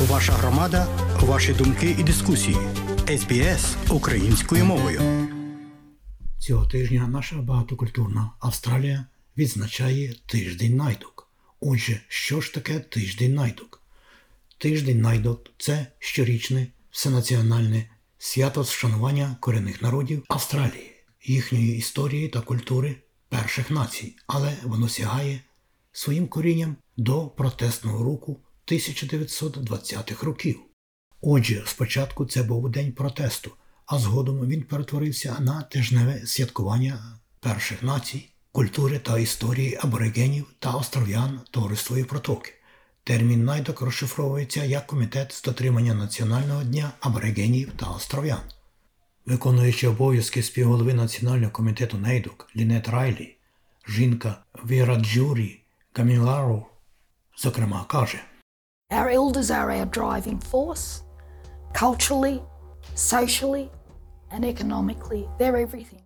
Ваша громада, ваші думки і дискусії. СБС українською мовою. Цього тижня наша багатокультурна Австралія відзначає тиждень найдок. Отже, що ж таке тиждень найдок? Тиждень найдок це щорічне всенаціональне свято вшанування корінних народів Австралії, їхньої історії та культури перших націй, але воно сягає своїм корінням до протестного руху 1920-х років. Отже, спочатку це був день протесту, а згодом він перетворився на тижневе святкування перших націй, культури та історії аборигенів та остров'ян Тористової протоки. Термін найдок розшифровується як комітет з дотримання Національного дня аборигенів та остров'ян. Виконуючи обов'язки співголови Національного комітету Нейдок Лінет Райлі, жінка Віраджурі Камілару, зокрема, каже. Our elders are our driving force, culturally, socially, and economically. They're everything.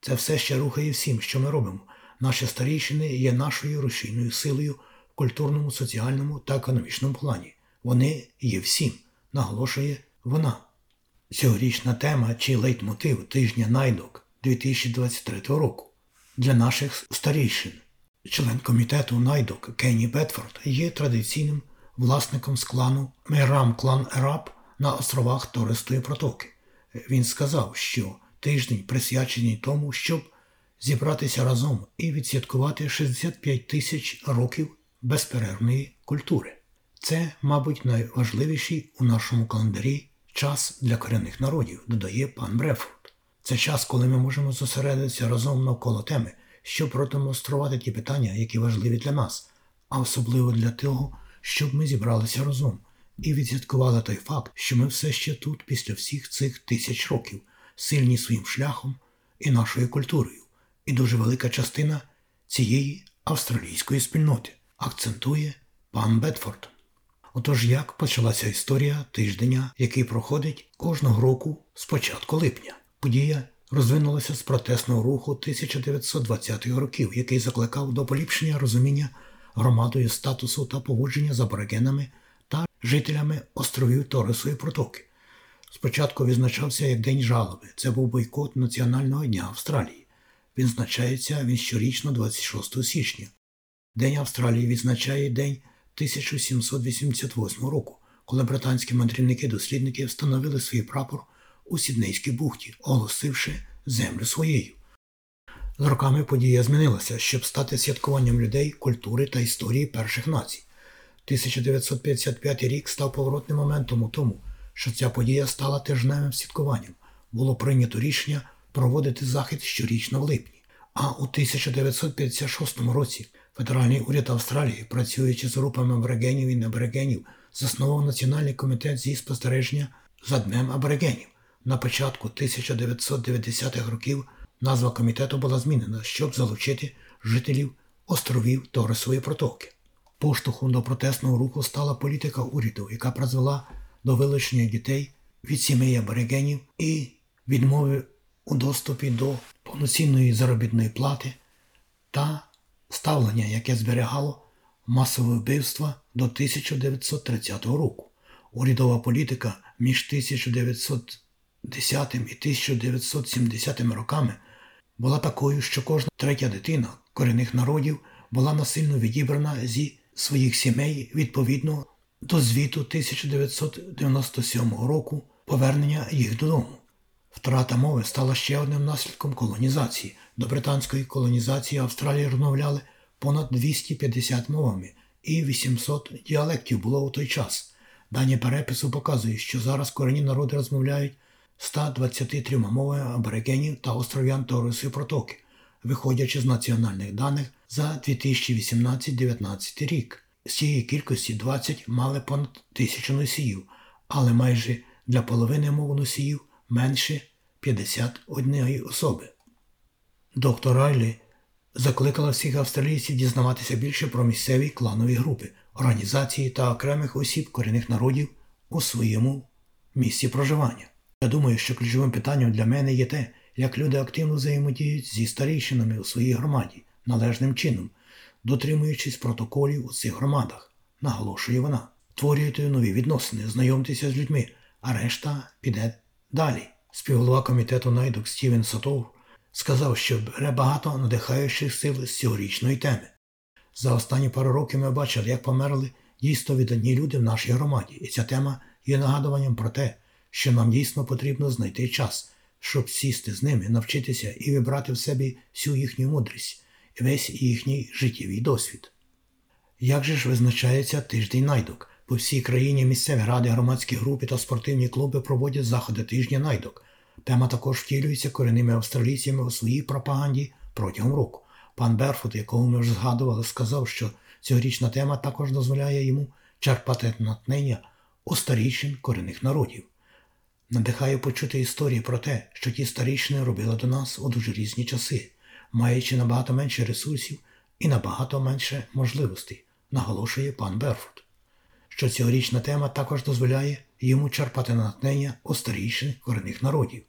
Це все ще рухає всім, що ми робимо. Наші старійшини є нашою рушійною силою в культурному, соціальному та економічному плані. Вони є всім, наголошує вона. Цьогорічна тема чи лейтмотив тижня найдок 2023 року для наших старійшин. Член комітету найдок Кенні Бетфорд є традиційним власником з клану Мерам Клан Ераб на островах Тористої протоки. Він сказав, що тиждень присвячений тому, щоб зібратися разом і відсвяткувати 65 тисяч років безперервної культури. Це, мабуть, найважливіший у нашому календарі час для корінних народів, додає пан Брефорд. Це час, коли ми можемо зосередитися разом навколо теми, щоб продемонструвати ті питання, які важливі для нас, а особливо для того, щоб ми зібралися разом і відсвяткували той факт, що ми все ще тут після всіх цих тисяч років, сильні своїм шляхом і нашою культурою. І дуже велика частина цієї австралійської спільноти акцентує пан Бетфорд. Отож, як почалася історія тиждення, який проходить кожного року з початку липня. Подія розвинулася з протестного руху 1920-х років, який закликав до поліпшення розуміння громадою статусу та поводження з аборигенами та жителями островів Торисої протоки. Спочатку відзначався як День жалоби. Це був бойкот Національного дня Австралії. Відзначається він щорічно 26 січня. День Австралії відзначає День 1788 року, коли британські мандрівники-дослідники встановили свій прапор у Сіднейській бухті, оголосивши землю своєю. З роками подія змінилася, щоб стати святкуванням людей, культури та історії перших націй. 1955 рік став поворотним моментом у тому, що ця подія стала тижневим святкуванням. Було прийнято рішення проводити захід щорічно в липні. А у 1956 році федеральний уряд Австралії, працюючи з групами аборигенів і неаборигенів, заснував Національний комітет зі спостереження за Днем аборигенів. На початку 1990-х років назва комітету була змінена, щоб залучити жителів островів Торисової протоки. Поштовхом до протестного руху стала політика уряду, яка призвела до вилучення дітей від сімей аборигенів і відмови у доступі до повноцінної заробітної плати та ставлення, яке зберігало масове вбивства до 1930 року. Урядова політика між 1910 і 1970 роками була такою, що кожна третя дитина корінних народів була насильно відібрана зі своїх сімей відповідно до звіту 1997 року повернення їх додому. Втрата мови стала ще одним наслідком колонізації. До британської колонізації Австралії розмовляли понад 250 мовами і 800 діалектів було у той час. Дані перепису показують, що зараз корінні народи розмовляють 123 мовами аборигенів та остров'ян Торисої протоки, виходячи з національних даних за 2018-19 рік. З цієї кількості 20 мали понад тисячу носіїв, але майже для половини мов носіїв менше 51 особи. Доктор Райлі закликала всіх австралійців дізнаватися більше про місцеві кланові групи, організації та окремих осіб корінних народів у своєму місці проживання. Я думаю, що ключовим питанням для мене є те, як люди активно взаємодіють зі старейшинами у своїй громаді належним чином, дотримуючись протоколів у цих громадах, наголошує вона. створюєте нові відносини, знайомтеся з людьми, а решта піде далі. Співголова комітету найдок Стівен Сатов сказав, що бере багато надихаючих сил з цьогорічної теми. За останні пару років ми бачили, як померли дійсно віддані люди в нашій громаді, і ця тема є нагадуванням про те, що нам дійсно потрібно знайти час, щоб сісти з ними, навчитися і вибрати в собі всю їхню мудрість весь їхній життєвий досвід. Як же ж визначається тиждень найдок? По всій країні місцеві ради, громадські групи та спортивні клуби проводять заходи тижня найдок. Тема також втілюється корінними австралійцями у своїй пропаганді протягом року. Пан Берфут, якого ми вже згадували, сказав, що цьогорічна тема також дозволяє йому черпати натхнення у старійшин корінних народів. Надихає почути історії про те, що ті старішини робили до нас у дуже різні часи, маючи набагато менше ресурсів і набагато менше можливостей, наголошує пан Берфут. Що цьогорічна тема також дозволяє йому черпати натхнення у старішин корінних народів.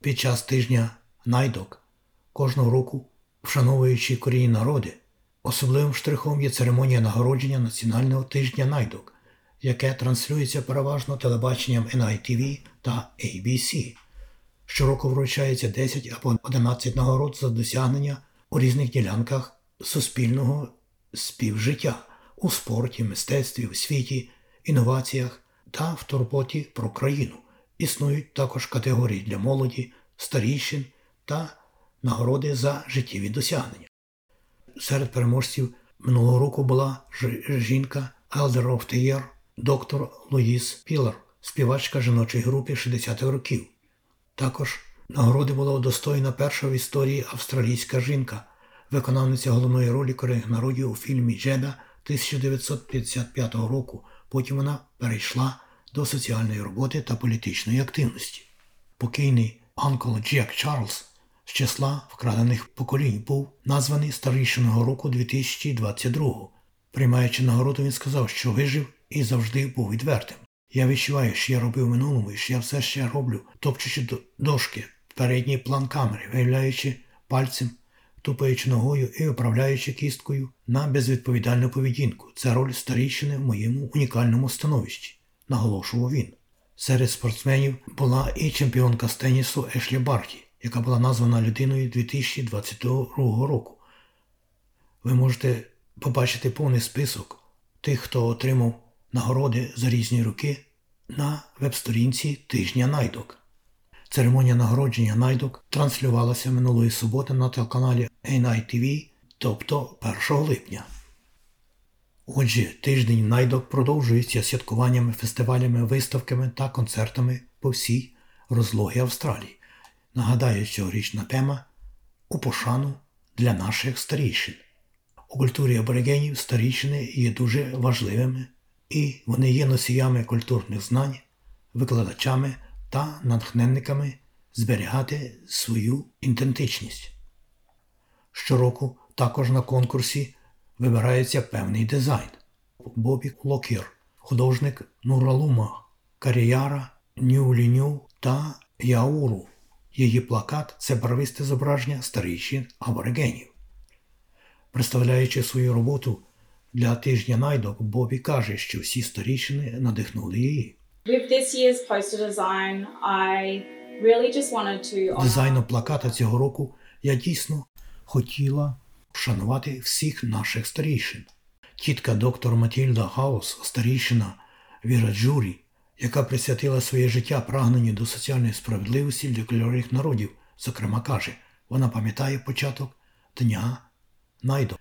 Під час тижня найдок кожного року, вшановуючи корінні народи, особливим штрихом є церемонія нагородження Національного тижня найдок, яке транслюється переважно телебаченням NITV та ABC. Щороку вручається 10 або 11 нагород за досягнення у різних ділянках суспільного співжиття у спорті, мистецтві, освіті, інноваціях та в турботі про країну. Існують також категорії для молоді, старішин та нагороди за життєві досягнення. Серед переможців минулого року була жінка Elder of доктор Луїс Пілар, співачка жіночої групи 60-х років. Також нагороди була удостоєна перша в історії австралійська жінка, виконавниця головної ролі корінних народів у фільмі Джеда 1955 року. Потім вона перейшла до соціальної роботи та політичної активності. Покійний Анкл Джек Чарльз з числа вкрадених поколінь був названий старішиного року 2022. Приймаючи нагороду, він сказав, що вижив і завжди був відвертим. Я відчуваю, що я робив в минулому і що я все ще роблю, топчучи до- дошки, передній план камери, виявляючи пальцем, тупаючи ногою і виправляючи кісткою на безвідповідальну поведінку. Це роль старішини в моєму унікальному становищі, наголошував він. Серед спортсменів була і чемпіонка з тенісу Ешлі Барті, яка була названа людиною 2022 року. Ви можете побачити повний список тих, хто отримав нагороди за різні роки на веб-сторінці тижня найдок. Церемонія нагородження найдок транслювалася минулої суботи на телеканалі NITV, тобто 1 липня. Отже, тиждень найдок продовжується святкуваннями, фестивалями, виставками та концертами по всій розлогі Австралії. Нагадаю, цьогорічна тема у пошану для наших старішин. У культурі аборигенів старішини є дуже важливими, і вони є носіями культурних знань, викладачами та натхненниками зберігати свою ідентичність. Щороку також на конкурсі вибирається певний дизайн. Бобі Локір, художник Нуралума, Каріяра, Нюліню та Яуру. Її плакат це барвисте зображення старішин аборигенів. Представляючи свою роботу для тижня найдок, Бобі каже, що всі старішини надихнули її. With this year's poster design, I really just wanted to honor плаката цього року я дійсно хотіла вшанувати всіх наших старішин. Тітка доктор Матільда Хаус, старішина Віра Джурі, яка присвятила своє життя прагненню до соціальної справедливості для кольорових народів, зокрема каже, вона пам'ятає початок дня найдок.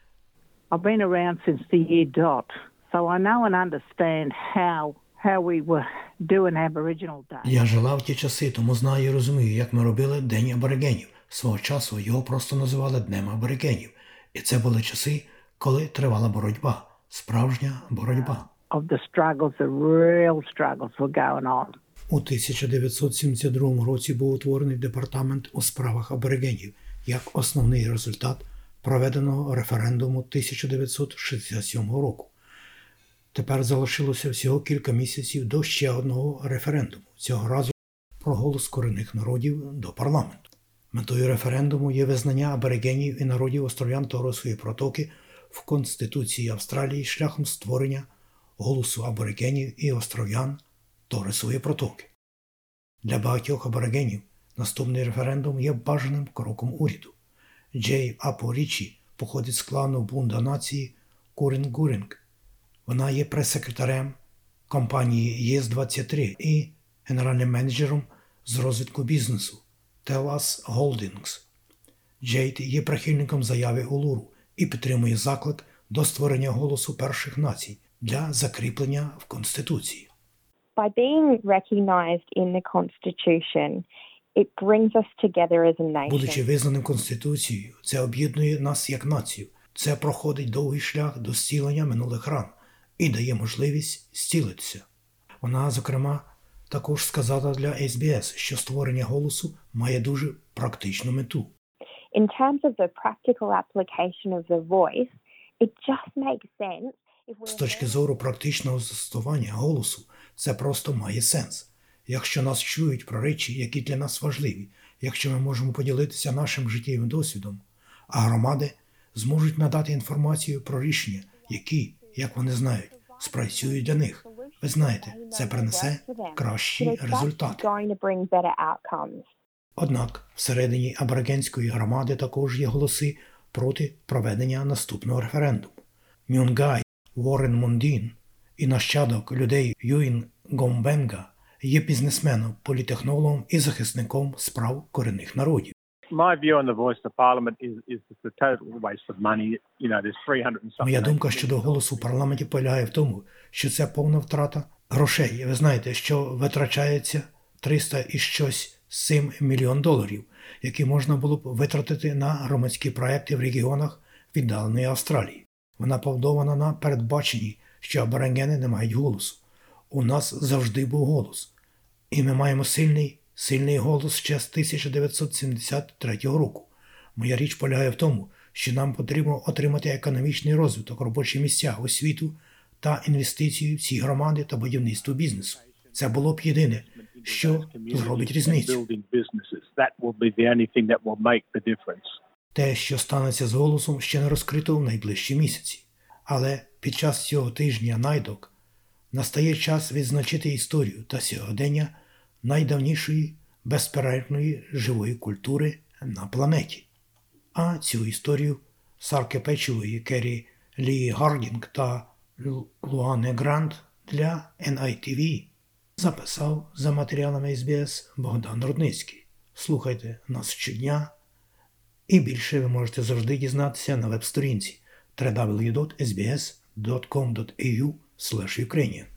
I've been around since the year dot, so I know and understand how how we were doing Aboriginal Day. Я жила в ті часи, тому знаю і розумію, як ми робили День аборигенів. Свого часу його просто називали Днем аборигенів. І це були часи, коли тривала боротьба, справжня боротьба. Of the struggles, the real struggles were going on. У 1972 році був утворений департамент у справах аборигенів як основний результат проведеного референдуму 1967 року. Тепер залишилося всього кілька місяців до ще одного референдуму, цього разу про голос корінних народів до парламенту. Метою референдуму є визнання аборигенів і народів остров'ян Торосової протоки в Конституції Австралії шляхом створення голосу аборигенів і остров'ян Торисової протоки. Для багатьох аборигенів наступний референдум є бажаним кроком уряду. Джей Апорічі походить з клану Бунда нації Курін Гурінг. Вона є прес-секретарем компанії ЄС-23 і генеральним менеджером з розвитку бізнесу Телас Holdings. Джейд є прихильником заяви Улуру і підтримує заклик до створення голосу перших націй для закріплення в Конституції. By being recognised in the Constitution, it brings us together as a nation. Будучи визнаним Конституцією, це об'єднує нас як націю. Це проходить довгий шлях до зцілення минулих ран і дає можливість зцілитися. Вона, зокрема, також сказала для SBS, що створення голосу має дуже практичну мету. In terms of the practical application of the voice, it just makes sense З точки зору практичного застосування голосу, це просто має сенс. Якщо нас чують про речі, які для нас важливі, якщо ми можемо поділитися нашим життєвим досвідом, а громади зможуть надати інформацію про рішення, які, як вони знають, спрацюють для них. Ви знаєте, це принесе кращі результати. Однак всередині аборигенської громади також є голоси проти проведення наступного референдуму. Нюнгай Уоррен Мондін і нащадок людей Юін Гомбенга є бізнесменом, політехнологом і захисником справ корінних народів. my view on the voice to parliament is, is it's a total waste of money. You know, there's 300 and something. Моя думка щодо голосу в парламенті полягає в тому, що це повна втрата грошей. Ви знаєте, що витрачається 300 і щось 7 мільйон доларів, які можна було б витратити на громадські проекти в регіонах віддаленої Австралії. Вона побудована на передбаченні, що аборигени не мають голосу. У нас завжди був голос. І ми маємо сильний, сильний голос ще з 1973 року. Моя річ полягає в тому, що нам потрібно отримати економічний розвиток, робочі місця, освіту та інвестиції в ці громади та будівництво бізнесу. Це було б єдине, що зробить різницю. Те, що станеться з голосом, ще не розкрито в найближчі місяці. Але під час цього тижня найдок настає час відзначити історію та сьогодення найдавнішої безперервної живої культури на планеті. А цю історію Сарки Печової, Керрі Лі Гардінг та Лу- Луане Грант для NITV записав за матеріалами SBS Богдан Рудницький. Слухайте нас щодня і більше ви можете завжди дізнатися на веб-сторінці www.sbs.com.au Ukrainian